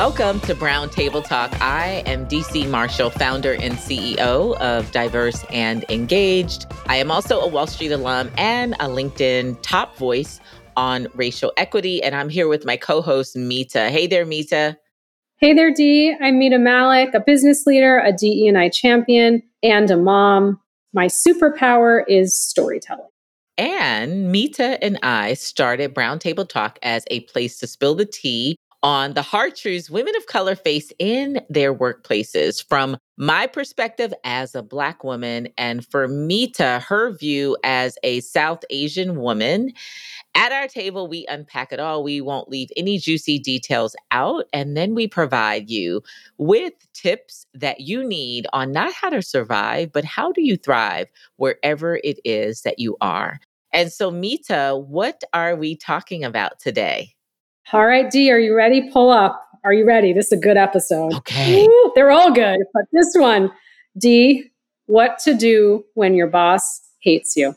Welcome to Brown Table Talk. I am Dee C. Marshall, founder and CEO of Diverse and Engaged. I am also a Wall Street alum and a LinkedIn top voice on racial equity. And I'm here with my co host, Mita. Hey there, Mita. Hey there, Dee. I'm Mita Mallick, a business leader, a DE&I champion, and a mom. My superpower is storytelling. And Mita and I started Brown Table Talk as a place to spill the tea on the hard truths women of color face in their workplaces from my perspective as a Black woman, and for Mita, her view as a South Asian woman. At our table, we unpack it all. We won't leave any juicy details out. And then we provide you with tips that you need on not how to survive, but how do you thrive wherever it is that you are. And so, Mita, what are we talking about today? All right, Dee, are you ready? Pull up. Are you ready? This is a good episode. Okay. Woo, they're all good, but this one, Dee, what to do when your boss hates you.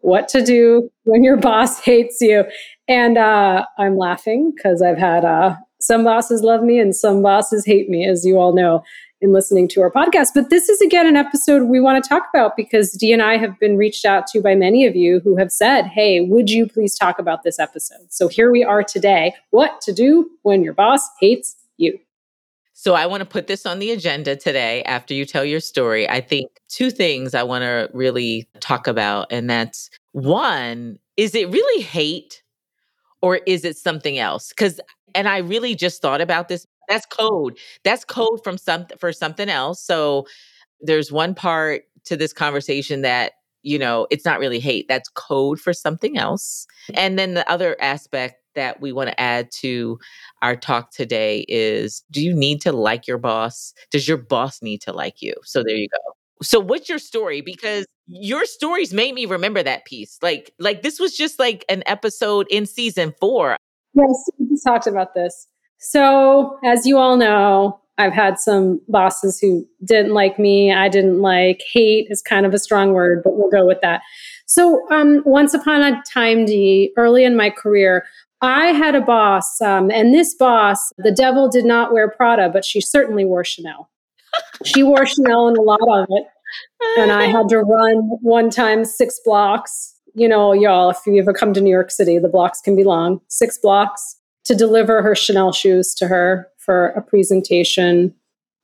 What to do when your boss hates you. And uh, I'm laughing because I've had uh, some bosses love me and some bosses hate me, as you all know in listening to our podcast. But this is again an episode we want to talk about because Dee and I have been reached out to by many of you who have said, Hey, would you please talk about this episode? So here we are today. What to do when your boss hates you. So I want to put this on the agenda today after you tell your story. I think two things I want to really talk about. And that's one, is it really hate or is it something else? Because and I really just thought about this that's code. That's code from some for something else. So there's one part to this conversation that you know it's not really hate that's code for something else. And then the other aspect that we want to add to our talk today is do you need to like your boss? Does your boss need to like you? So there you go. So what's your story? Because your stories made me remember that piece. Like like this was just like an episode in season four. Yes we talked about this so, as you all know, I've had some bosses who didn't like me. I didn't like hate is kind of a strong word, but we'll go with that. So, um, once upon a time, Dee, early in my career, I had a boss, um, and this boss, the devil did not wear Prada, but she certainly wore Chanel. she wore Chanel in a lot of it. And I had to run one time six blocks. You know, y'all, if you ever come to New York City, the blocks can be long, six blocks to deliver her Chanel shoes to her for a presentation.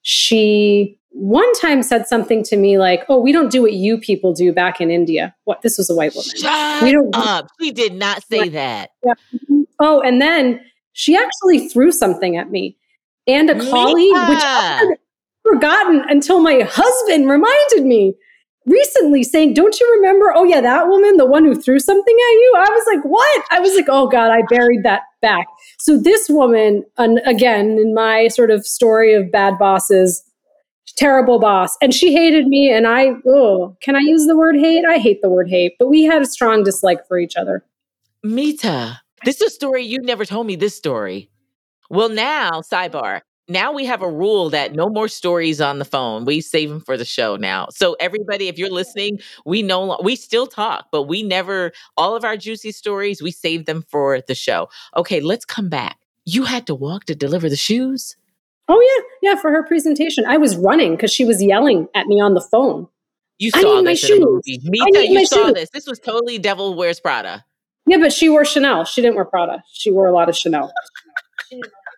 She one time said something to me like, "Oh, we don't do what you people do back in India." What? This was a white woman. Shut we don't up. She did not say that. Yeah. Oh, and then she actually threw something at me and a colleague, which I had forgotten until my husband reminded me recently saying, Don't you remember? Oh, yeah, that woman, the one who threw something at you. I was like, What? I was like, Oh, God, I buried that back. So, this woman, and again, in my sort of story of bad bosses, terrible boss, and she hated me. And I, oh, can I use the word hate? I hate the word hate, but we had a strong dislike for each other. Mita, this is a story you never told me this story. Well, now, sidebar, now we have a rule that no more stories on the phone. We save them for the show now. So everybody, if you're listening, we know we still talk, but we never all of our juicy stories we save them for the show. Okay, let's come back. You had to walk to deliver the shoes. Oh yeah, yeah. For her presentation, I was running because she was yelling at me on the phone. You saw this in the movie. Mita, you saw shoes. this. This was totally Devil Wears Prada. Yeah, but she wore Chanel. She didn't wear Prada. She wore a lot of Chanel.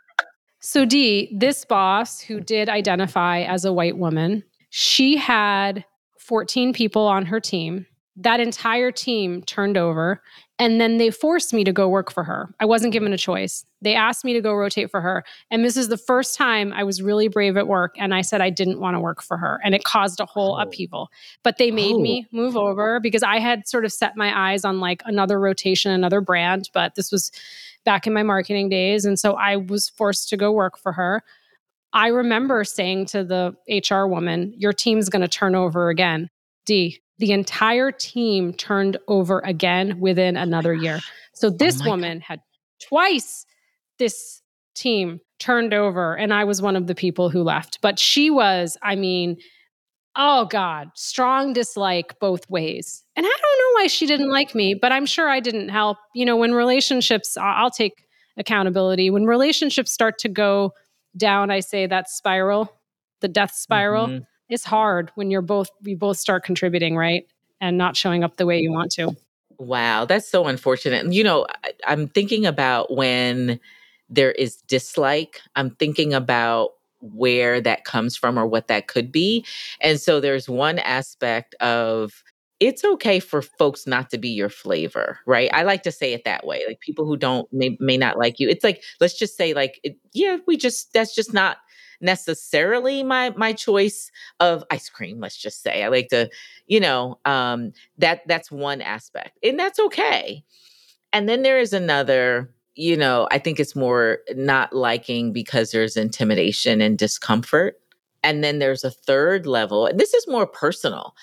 So, Dee, this boss who did identify as a white woman, she had 14 people on her team. That entire team turned over, and then they forced me to go work for her. I wasn't given a choice. They asked me to go rotate for her. And this is the first time I was really brave at work, and I said I didn't want to work for her. And it caused a whole oh. upheaval. But they made oh. me move over because I had sort of set my eyes on like another rotation, another brand. But this was back in my marketing days. And so I was forced to go work for her. I remember saying to the HR woman, Your team's going to turn over again. Dee, the entire team turned over again within another year. So this oh woman God. had twice this team turned over, and I was one of the people who left. But she was, I mean, oh God, strong dislike both ways. And I don't know why she didn't like me, but I'm sure I didn't help. You know, when relationships, I'll take accountability. When relationships start to go down, I say that spiral, the death spiral. Mm-hmm. It's hard when you're both, you both start contributing, right? And not showing up the way you want to. Wow, that's so unfortunate. You know, I, I'm thinking about when there is dislike, I'm thinking about where that comes from or what that could be. And so there's one aspect of it's okay for folks not to be your flavor, right? I like to say it that way. Like people who don't may, may not like you. It's like let's just say like it, yeah, we just that's just not necessarily my my choice of ice cream let's just say i like to you know um that that's one aspect and that's okay and then there is another you know, I think it's more not liking because there's intimidation and discomfort. And then there's a third level, and this is more personal.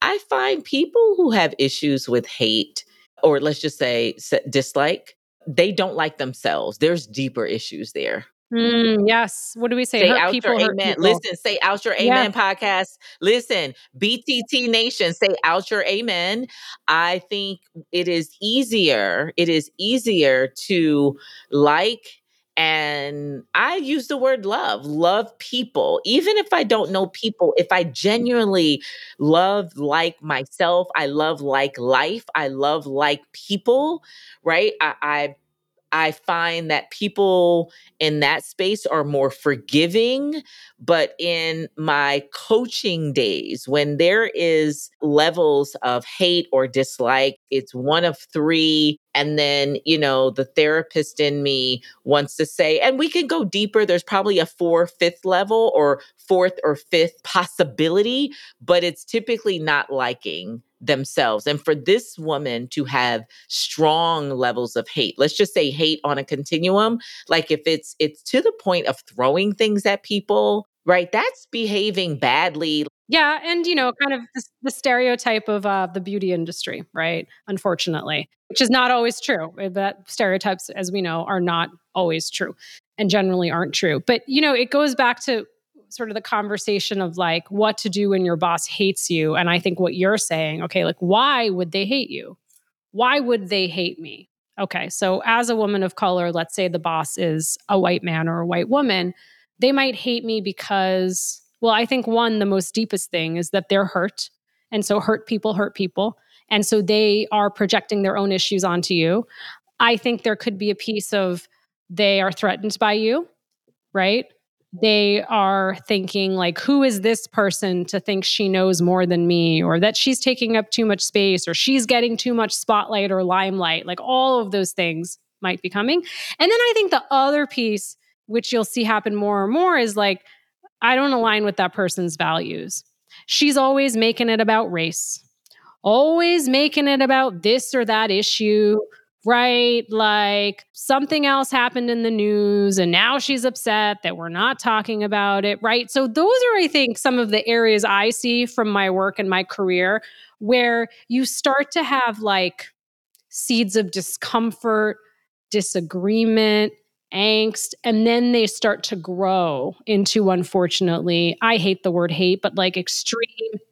I find people who have issues with hate, or let's just say dislike, they don't like themselves. There's deeper issues there. Mm, yes. What do we say? Say hurt out people, your amen. People. Listen, say out your amen yeah. podcast. Listen, BTT Nation, say out your amen. I think it is easier. It is easier to like and I use the word love, love people. Even if I don't know people, if I genuinely love like myself, I love like life, I love like people, right? I, I I find that people in that space are more forgiving. But in my coaching days, when there is levels of hate or dislike, it's one of three. And then, you know, the therapist in me wants to say, and we can go deeper. There's probably a four, fifth level or fourth or fifth possibility, but it's typically not liking themselves. And for this woman to have strong levels of hate, let's just say hate on a continuum, like if it's it's to the point of throwing things at people, right? That's behaving badly. Yeah, and you know, kind of the, the stereotype of uh, the beauty industry, right? Unfortunately, which is not always true. That stereotypes, as we know, are not always true, and generally aren't true. But you know, it goes back to sort of the conversation of like what to do when your boss hates you. And I think what you're saying, okay, like why would they hate you? Why would they hate me? Okay, so as a woman of color, let's say the boss is a white man or a white woman, they might hate me because, well, I think one, the most deepest thing is that they're hurt. And so hurt people hurt people. And so they are projecting their own issues onto you. I think there could be a piece of they are threatened by you, right? they are thinking like who is this person to think she knows more than me or that she's taking up too much space or she's getting too much spotlight or limelight like all of those things might be coming and then i think the other piece which you'll see happen more and more is like i don't align with that person's values she's always making it about race always making it about this or that issue right? Like something else happened in the news and now she's upset that we're not talking about it, right? So, those are, I think, some of the areas I see from my work and my career where you start to have like seeds of discomfort, disagreement, angst and then they start to grow into unfortunately i hate the word hate but like extreme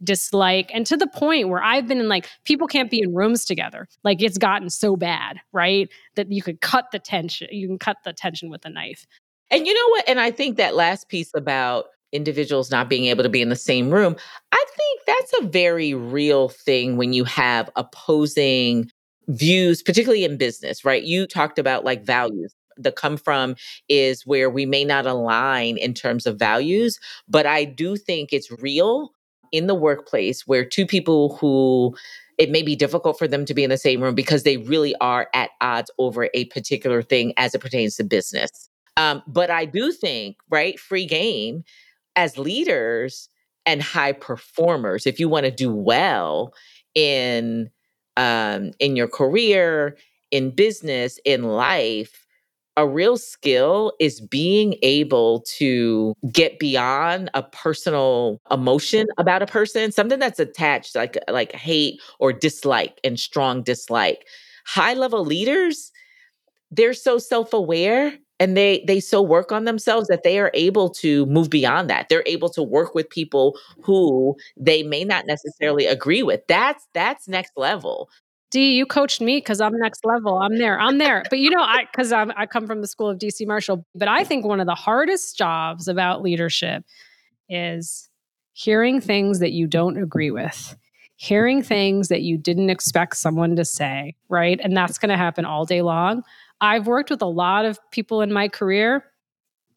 dislike and to the point where i've been in like people can't be in rooms together. Like it's gotten so bad right that you could cut the tension you can cut the tension with a knife. And you know what? And i think that last piece about individuals not being able to be in the same room i think that's a very real thing when you have opposing views particularly in business right? You talked about like values the come from is where we may not align in terms of values, but I do think it's real in the workplace where two people who it may be difficult for them to be in the same room because they really are at odds over a particular thing as it pertains to business. Um, but I do think, right, free game as leaders and high performers, if you want to do well in um, in your career, in business, in life, a real skill is being able to get beyond a personal emotion about a person, something that's attached like like hate or dislike and strong dislike. High level leaders, they're so self-aware and they they so work on themselves that they are able to move beyond that. They're able to work with people who they may not necessarily agree with. That's that's next level. D, you coached me because I'm next level. I'm there. I'm there. But you know, I because I come from the school of Dee C. Marshall. But I think one of the hardest jobs about leadership is hearing things that you don't agree with, hearing things that you didn't expect someone to say, right? And that's going to happen all day long. I've worked with a lot of people in my career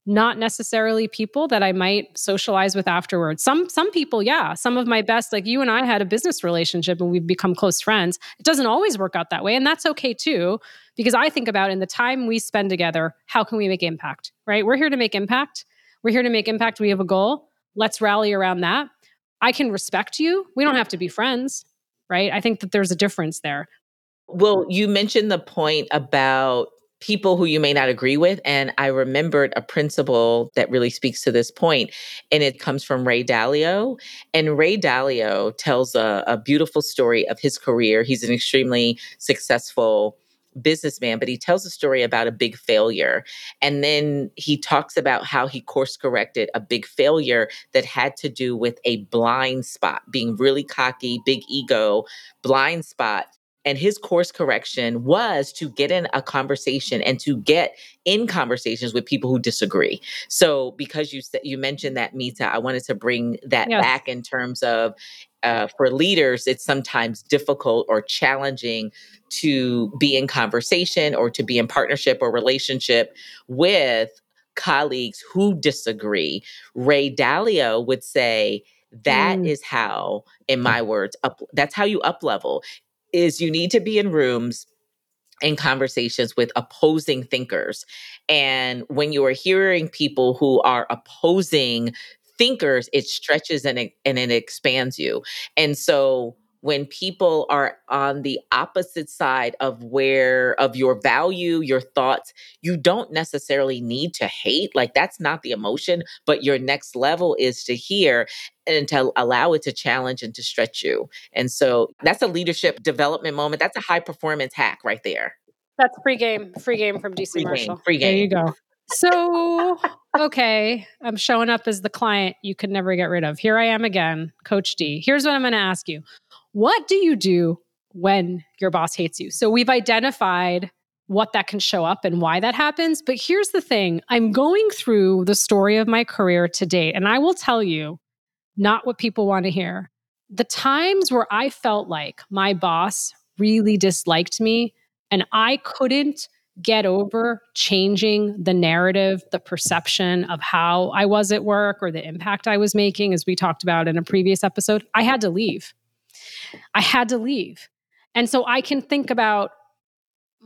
not necessarily people that I might socialize with afterwards. Some some people, yeah, some of my best like you and I had a business relationship and we've become close friends. It doesn't always work out that way and that's okay too because I think about in the time we spend together, how can we make impact? Right? We're here to make impact. We're here to make impact. We have a goal. Let's rally around that. I can respect you. We don't have to be friends, right? I think that there's a difference there. Well, you mentioned the point about people who you may not agree with. And I remembered a principle that really speaks to this point, and it comes from Ray Dalio. And Ray Dalio tells a, a beautiful story of his career. He's an extremely successful businessman, but he tells a story about a big failure. And then he talks about how he course corrected a big failure that had to do with a blind spot, being really cocky, big ego, blind spot and his course correction was to get in a conversation and to get in conversations with people who disagree. So because you said you mentioned that Mita, I wanted to bring that yes. back in terms of uh, for leaders, it's sometimes difficult or challenging to be in conversation or to be in partnership or relationship with colleagues who disagree. Ray Dalio would say, that mm. is how in my words up that's how you up level is you need to be in rooms in conversations with opposing thinkers. And when you are hearing people who are opposing thinkers, it stretches and it, and it expands you. And so when people are on the opposite side of where of your value your thoughts you don't necessarily need to hate like that's not the emotion but your next level is to hear and to allow it to challenge and to stretch you. And so that's a leadership development moment that's a high performance hack right there. That's free game free game from Dee C. free marshall. game, free game there you go. So okay i'm showing up as the client you could never get rid of. Here i am again coach Dee. Here's what i'm going to ask you what do you do when your boss hates you? So we've identified what that can show up and why that happens. But here's the thing I'm going through the story of my career to date, and I will tell you not what people want to hear. The times where I felt like my boss really disliked me and I couldn't get over changing the narrative, the perception of how I was at work or the impact I was making, as we talked about in a previous episode, I had to leave. I had to leave. And so I can think about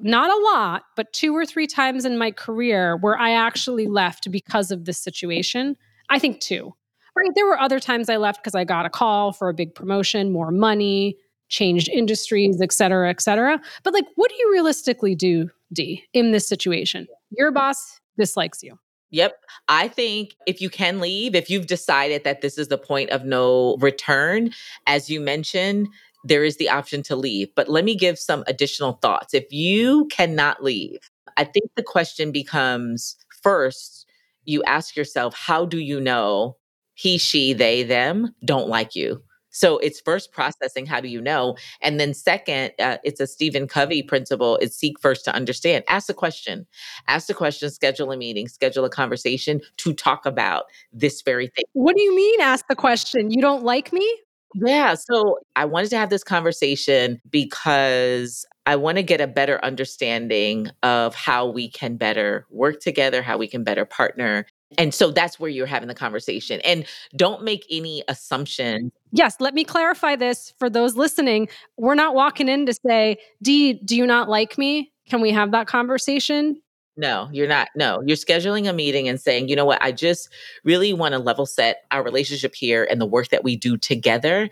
not a lot, but two or three times in my career where I actually left because of this situation. I think two. Right? There were other times I left because I got a call for a big promotion, more money, changed industries, et cetera, et cetera. But like, what do you realistically do, Dee, in this situation? Your boss dislikes you. Yep. I think if you can leave, if you've decided that this is the point of no return, as you mentioned, there is the option to leave. But let me give some additional thoughts. If you cannot leave, I think the question becomes first, you ask yourself, how do you know he, she, they, them don't like you? So it's first processing, how do you know? And then second, uh, it's a Stephen Covey principle. It's seek first to understand. Ask a question. Ask a question, schedule a meeting, schedule a conversation to talk about this very thing. What do you mean ask the question? You don't like me? Yeah. So I wanted to have this conversation because I want to get a better understanding of how we can better work together, how we can better partner. And so that's where you're having the conversation. And don't make any assumptions. Yes, let me clarify this for those listening. We're not walking in to say, Dee, do you not like me? Can we have that conversation? No, you're not. No, you're scheduling a meeting and saying, you know what, I just really want to level set our relationship here and the work that we do together.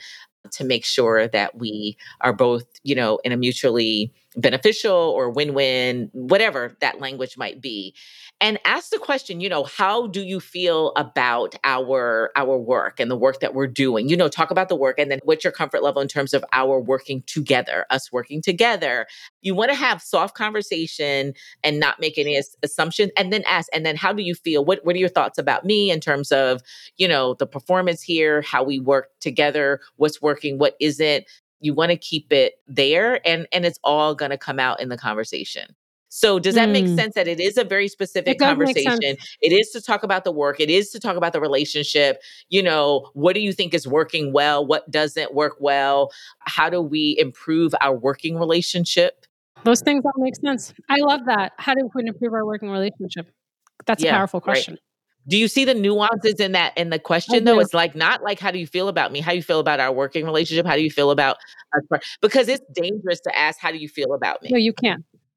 to make sure that we are both, you know, in a mutually beneficial or win-win, whatever that language might be and ask the question you know how do you feel about our our work and the work that we're doing? You know talk about the work and then what's your comfort level in terms of our working together us working together? You want to have soft conversation and not make any assumptions and then ask and then how do you feel? What what are your thoughts about me in terms of you know the performance here how we work together what's working what isn't? You want to keep it there and and it's all going to come out in the conversation so does that mm. make sense that it is a very specific conversation? It is to talk about the work, it is to talk about the relationship, you know, what do you think is working well, what doesn't work well? How do we improve our working relationship? Those things all make sense. I love that. How do we improve our working relationship? That's yeah, a powerful question. Right. Do you see the nuances in that in the question though? It's like not like how do you feel about me? How do you feel about our working relationship? How do you feel about us? Because it's dangerous to ask how do you feel about me? No, you can't.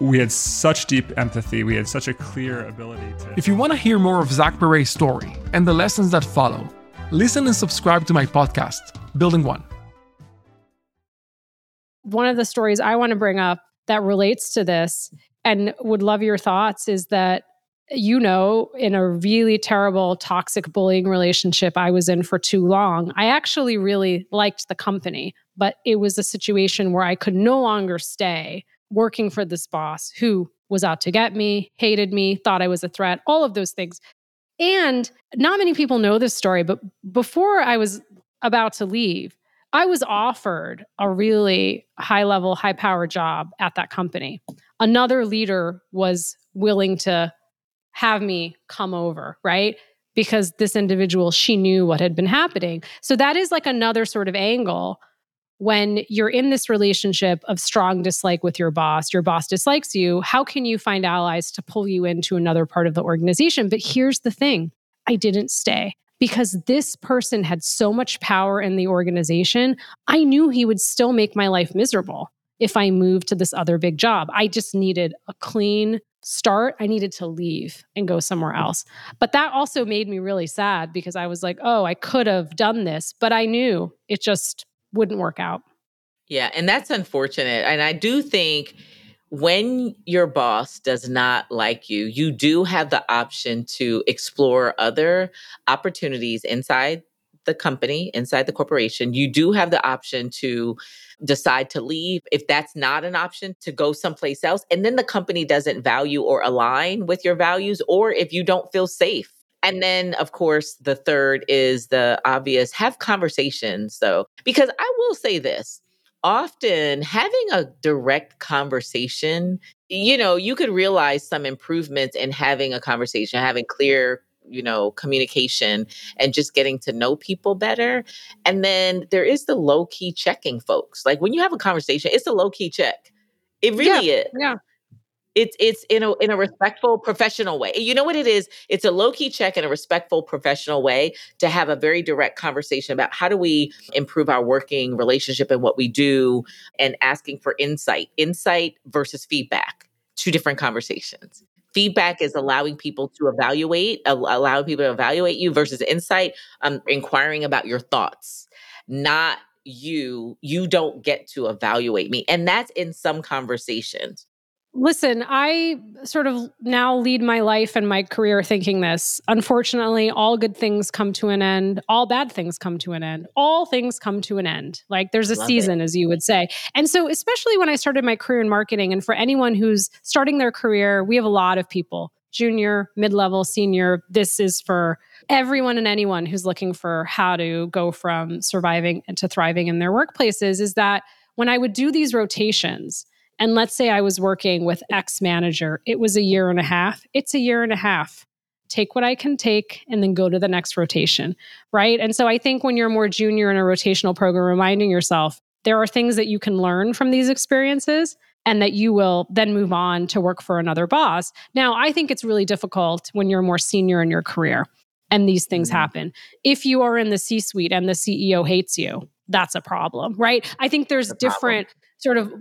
we had such deep empathy. We had such a clear ability to. If you want to hear more of Zach Perret's story and the lessons that follow, listen and subscribe to my podcast, Building One. One of the stories I want to bring up that relates to this and would love your thoughts is that you know, in a really terrible toxic bullying relationship I was in for too long, I actually really liked the company, but it was a situation where I could no longer stay working for this boss who was out to get me, hated me, thought I was a threat, all of those things. And not many people know this story, but before I was about to leave, I was offered a really high level, high power job at that company. Another leader was willing to have me come over, right? Because this individual, she knew what had been happening. So that is like another sort of angle when you're in this relationship of strong dislike with your boss, your boss dislikes you, how can you find allies to pull you into another part of the organization? But here's the thing I didn't stay because this person had so much power in the organization. I knew he would still make my life miserable if I moved to this other big job. I just needed a clean start. I needed to leave and go somewhere mm. else. But that also made me really sad because I was like, oh, I could have done this, but I knew it just wouldn't work out. Yeah, and that's unfortunate. And I do think when your boss does not like you, you do have the option to explore other opportunities inside the company, inside the corporation. You do have the option to decide to leave. If that's not an option, to go someplace else. And then the company doesn't value or align with your values, or if you don't feel safe and then, of course, the third is the obvious have conversations, though, because I will say this often having a direct conversation, you know, you could realize some improvements in having a conversation, having clear, you know, communication and just getting to know people better. And then there is the low key checking, folks. Like when you have a conversation, it's a low key check. It really yeah, is. Yeah it's it's in a in a respectful professional way you know what it is it's a low-key check in a respectful professional way to have a very direct conversation about how do we improve our working relationship and what we do and asking for insight insight versus feedback two different conversations. Feedback is allowing people to evaluate, allowing people to evaluate you versus insight, um, inquiring about your thoughts, not you. You don't get to evaluate me. And that's in some conversations. Listen, I sort of now lead my life and my career thinking this. Unfortunately, all good things come to an end. All bad things come to an end. All things come to an end. Like there's a Love season, it. as you would say. And so, especially when I started my career in marketing, and for anyone who's starting their career, we have a lot of people junior, mid level, senior. This is for everyone and anyone who's looking for how to go from surviving to thriving in their workplaces. Is that when I would do these rotations, and let's say I was working with X manager, it was a year and a half. It's a year and a half. Take what I can take and then go to the next rotation. Right. And so I think when you're more junior in a rotational program, reminding yourself there are things that you can learn from these experiences and that you will then move on to work for another boss. Now, I think it's really difficult when you're more senior in your career and these things mm-hmm. happen. If you are in the C suite and the CEO hates you, that's a problem, right? I think there's different problem sort of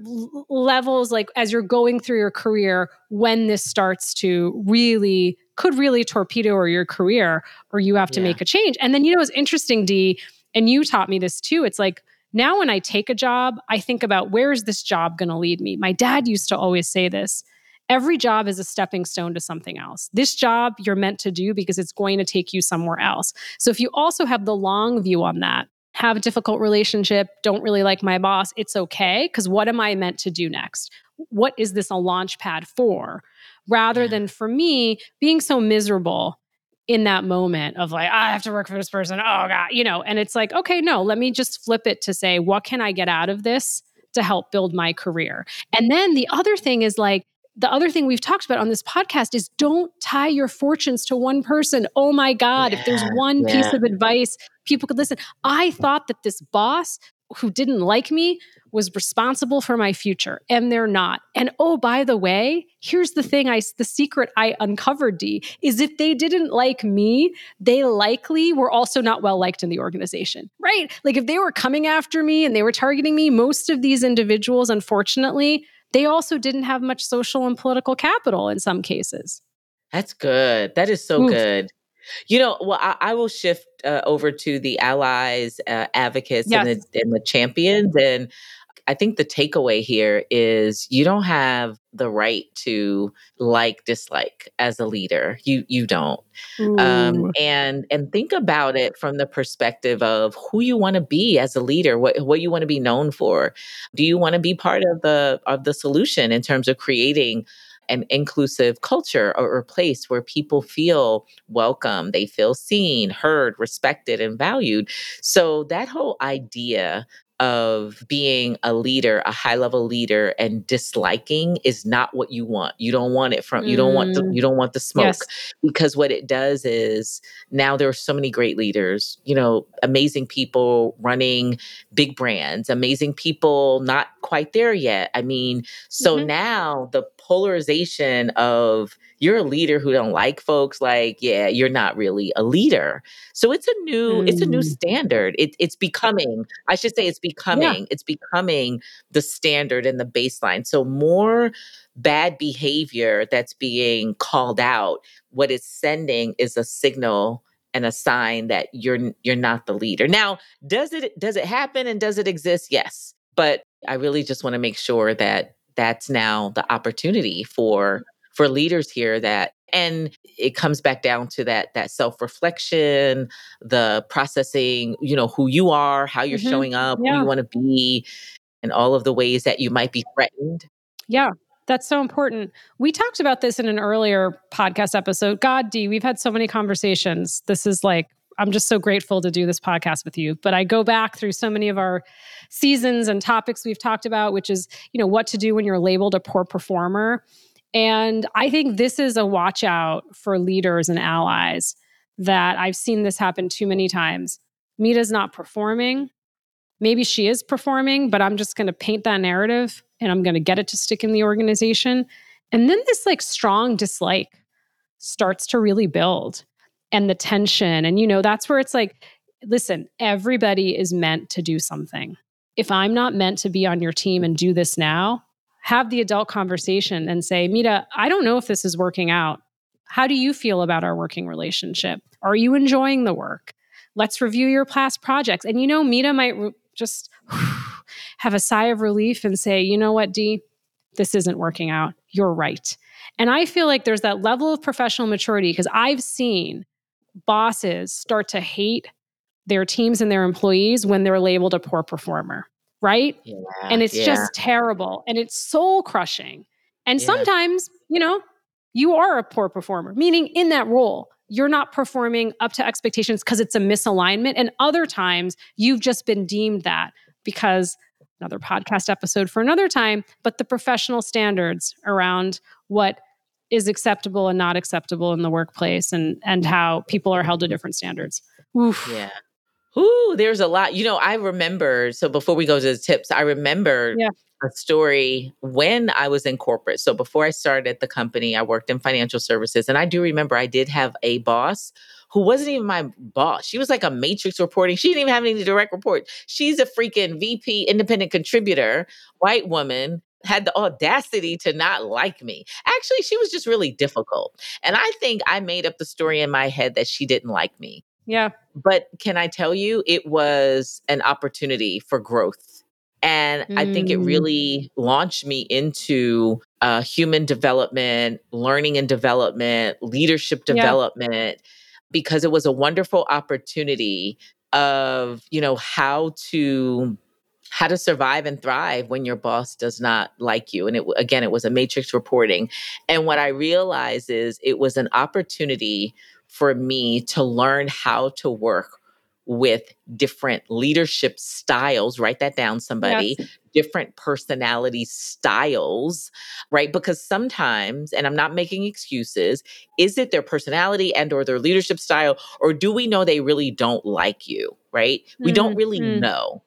levels like as you're going through your career when this starts to really could really torpedo or your career or you have to yeah. make a change and then you know it's interesting Dee and you taught me this too it's like now when i take a job i think about where is this job going to lead me my dad used to always say this every job is a stepping stone to something else. This job you're meant to do because it's going to take you somewhere else. So if you also have the long view on that, have a difficult relationship, don't really like my boss, it's okay. Because what am I meant to do next? What is this a launch pad for? Rather than for me being so miserable in that moment of like, I have to work for this person. Oh, God, you know, and it's like, okay, no, let me just flip it to say, what can I get out of this to help build my career? And then the other thing is like, the other thing we've talked about on this podcast is don't tie your fortunes to one person. Oh my God, yeah, if there's one yeah. piece of advice people could listen, I thought that this boss who didn't like me was responsible for my future and they're not and oh by the way here's the thing i the secret i uncovered Dee is if they didn't like me they likely were also not well liked in the organization right like if they were coming after me and they were targeting me most of these individuals unfortunately they also didn't have much social and political capital in some cases. That's good. That is so Oof. good. You know, well, I, I will shift uh, over to the allies, uh, advocates, yes. and, the, and the champions. And I think the takeaway here is you don't have the right to like dislike as a leader. You you don't. Um, and and think about it from the perspective of who you want to be as a leader. What what you want to be known for. Do you want to be part of the of the solution in terms of creating an inclusive culture or, or, place where people feel welcome, they feel seen, heard, respected, and valued. So, that whole idea of being a leader, a high level leader and disliking is not what you want. You don't want it from you don't want the mm. you don't want the smoke yes. because what it does is now there are so many great leaders, you know, amazing people running big brands, amazing people not quite there yet. I mean, so mm-hmm. now the polarization of you're a leader who don't like folks like yeah you're not really a leader so it's a new mm. it's a new mm. standard it, it's becoming i should say it's becoming yeah. it's becoming the standard and the baseline so more bad behavior that's being called out what it's sending is a signal and a sign that you're you're not the leader now does it does it happen and does it exist yes but i really just want to make sure that that's now the opportunity for for leaders here that and it comes back down to that that self-reflection the processing you know who you are how you're mm-hmm. showing up yeah. who you want to be and all of the ways that you might be threatened yeah that's so important. We talked about this in an earlier podcast episode. God, Dee, we've had so many conversations. This is like, I'm just so grateful to do this podcast with you. But I go back through so many of our seasons and topics we've talked about, which is, you know, what to do when you're labeled a poor performer. And I think this is a watch out for leaders and allies that I've seen this happen too many times. Mita's not performing. Maybe she is performing, but I'm just going to paint that narrative and I'm going to get it to stick in the organization. And then this like strong dislike starts to really build and the tension. And, you know, that's where it's like, listen, everybody is meant to do something. If I'm not meant to be on your team and do this now, have the adult conversation and say, Mita, I don't know if this is working out. How do you feel about our working relationship? Are you enjoying the work? Let's review your past projects. And you know, Mita might re- just have a sigh of relief and say, you know what, Dee, this isn't working out. You're right. And I feel like there's that level of professional maturity because I've seen bosses start to hate their teams and their employees when they're labeled a poor performer, right? Yeah, and it's yeah. just terrible and it's soul crushing. And Yeah. sometimes, you know, you are a poor performer, meaning in that role, you're not performing up to expectations because it's a misalignment. And other times, you've just been deemed that because another podcast episode for another time, but the professional standards around what is acceptable and not acceptable in the workplace and and how people are held to different standards. Oof. Yeah. Ooh, there's a lot. You know, I remember, so before we go to the tips, I remember Yeah. a story when I was in corporate. So before I started at the company, I worked in financial services. And I do remember I did have a boss who wasn't even my boss. She was like a matrix reporting. She didn't even have any direct report. She's a freaking VP independent contributor, white woman, had the audacity to not like me. Actually, she was just really difficult. And I think I made up the story in my head that she didn't like me. Yeah. But can I tell you, it was an opportunity for growth. And I think it Mm. really launched me into uh, human development, learning and development, leadership Yeah. development, because it was a wonderful opportunity of, you know, how to how to survive and thrive when your boss does not like you and it again it was a matrix reporting and what i realized is it was an opportunity for me to learn how to work with different leadership styles write that down somebody different personality styles right because sometimes and i'm not making excuses is it their personality and or their leadership style or do we know they really don't like you right we don't really Mhm. know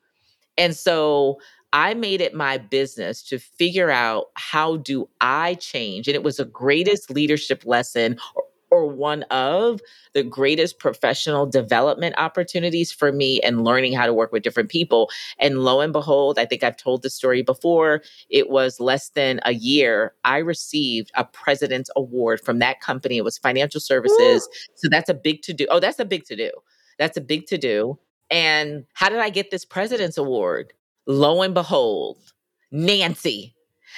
and so I made it my business to figure out how do I change. And it was the greatest leadership lesson or, or one of the greatest professional development opportunities for me and learning how to work with different people. And lo and behold, I think I've told the story before. It was less than a year. I received a president's award from that company. It was financial services. So that's a big to do. Oh, that's a big to do. That's a big to do. And how did I get this president's award? Lo and behold, Nancy.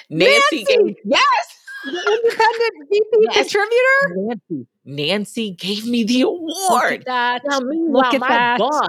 Nancy, gave, Nancy! yes, Independent VP Yes. contributor. Nancy. Nancy gave me the Look award. at that. Now, meanwhile, at my that. boss,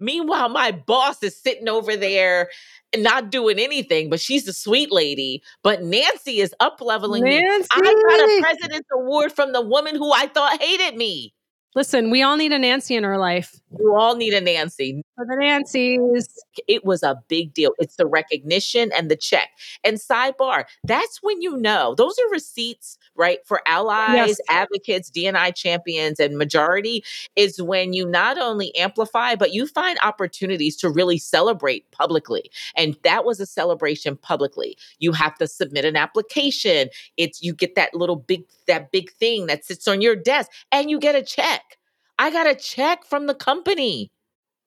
meanwhile, my boss is sitting over there and not doing anything, but she's a sweet lady. But Nancy is up leveling me. Nancy. I got a president's award from the woman who I thought hated me. Listen, we all need a Nancy in our life. You all need a Nancy. For the Nancys. it was a big deal. It's the recognition and the check. And sidebar, that's when you know those are receipts, right? For allies, Yes. advocates, DNI champions, and majority is when you not only amplify, but you find opportunities to really celebrate publicly. And that was a celebration publicly. You have to submit an application. It's you get that little big, that big thing that sits on your desk, and you get a check. I got a check from the company.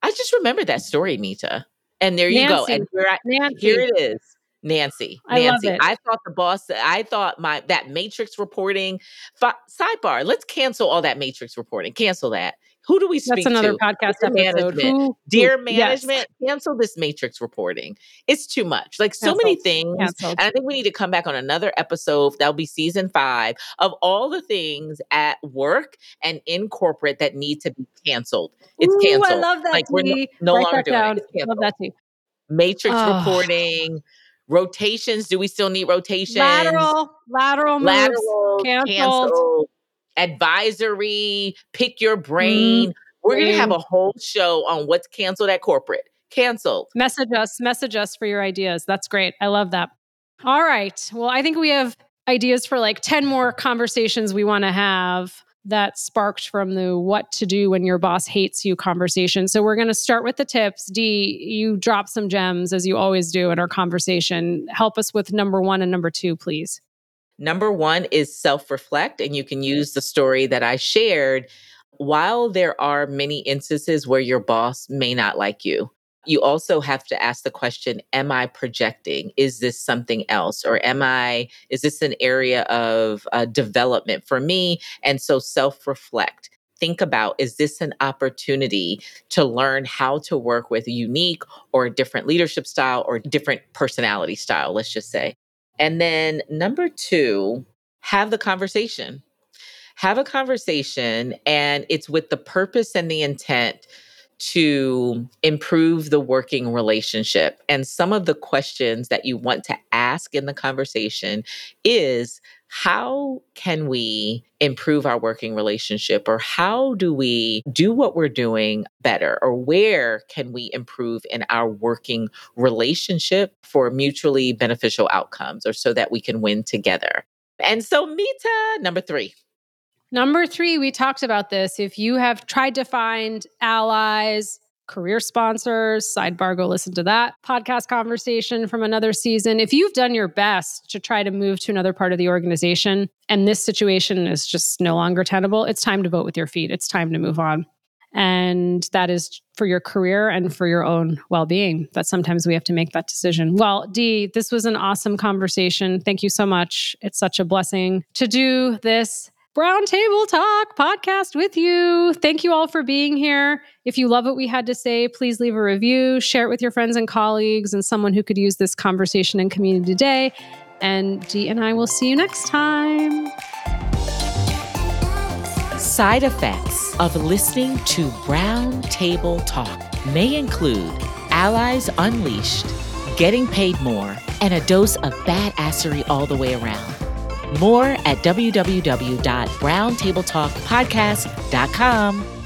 I just remember that story, Mita. And there you go. And here, I, Nancy. here it is. Nancy. I Nancy. it. I thought the boss, I thought my that matrix reporting fi- sidebar, let's cancel all that matrix reporting. Cancel that. Who do we speak That's another to? podcast Dear episode. management. Who, Dear who- yes. management, cancel this matrix reporting. It's too much. Like so many things. Canceled. And I think we need to come back on another episode. That'll be season five of all the things at work and in corporate that need to be canceled. It's Ooh, canceled. I love that. Like, we're no- no Write longer doing it. down. It's Love that too. Matrix Ugh. reporting, rotations. Do we still need rotations? Lateral, lateral moves. lateral, canceled. canceled, advisory, pick your brain. Mm-hmm. We're going to have a whole show on what's canceled at corporate. Canceled. Message us, message us for your ideas. That's great. I love that. All right. Well, I think we have ideas for like 10 more conversations we want to have that sparked from the what to do when your boss hates you conversation. So we're going to start with the tips. Dee, you drop some gems as you always do in our conversation. Help us with number one and number two, please. Number one is self reflect, and you can use the story that I shared. While there are many instances where your boss may not like you, You also have to ask the question Am I projecting? Is this something else? Or am I, is this an area of uh, development for me? And so self reflect. Think about is this an opportunity to learn how to work with unique or different leadership style or different personality style, let's just say. And then number two, have the conversation. Have a conversation, and it's with the purpose and the intent to improve the working relationship. And some of the questions that you want to ask in the conversation is how can we improve our working relationship or how do we do what we're doing better or where can we improve in our working relationship for mutually beneficial outcomes or so that we can win together and so Mita number 3 Number three, we talked about this. If you have tried to find allies, career sponsors, sidebar, go listen to that podcast conversation from another season. If you've done your best to try to move to another part of the organization and this situation is just no longer tenable, it's time to vote with your feet. It's time to move on. And that is for your career and for your own well being. That sometimes we have to make that decision. Well, Dee, this was an awesome conversation. Thank you so much. It's such a blessing to do this Brown Table Talk podcast with you. Thank you all for being here. If you love what we had to say, please leave a review, share it with your friends and colleagues, and someone who could use this conversation and community today. And Dee and I will see you next time. Side effects of listening to Brown Table Talk may include allies unleashed, getting paid more, and a dose of badassery all the way around. More at www.browntabletalkpodcast.com.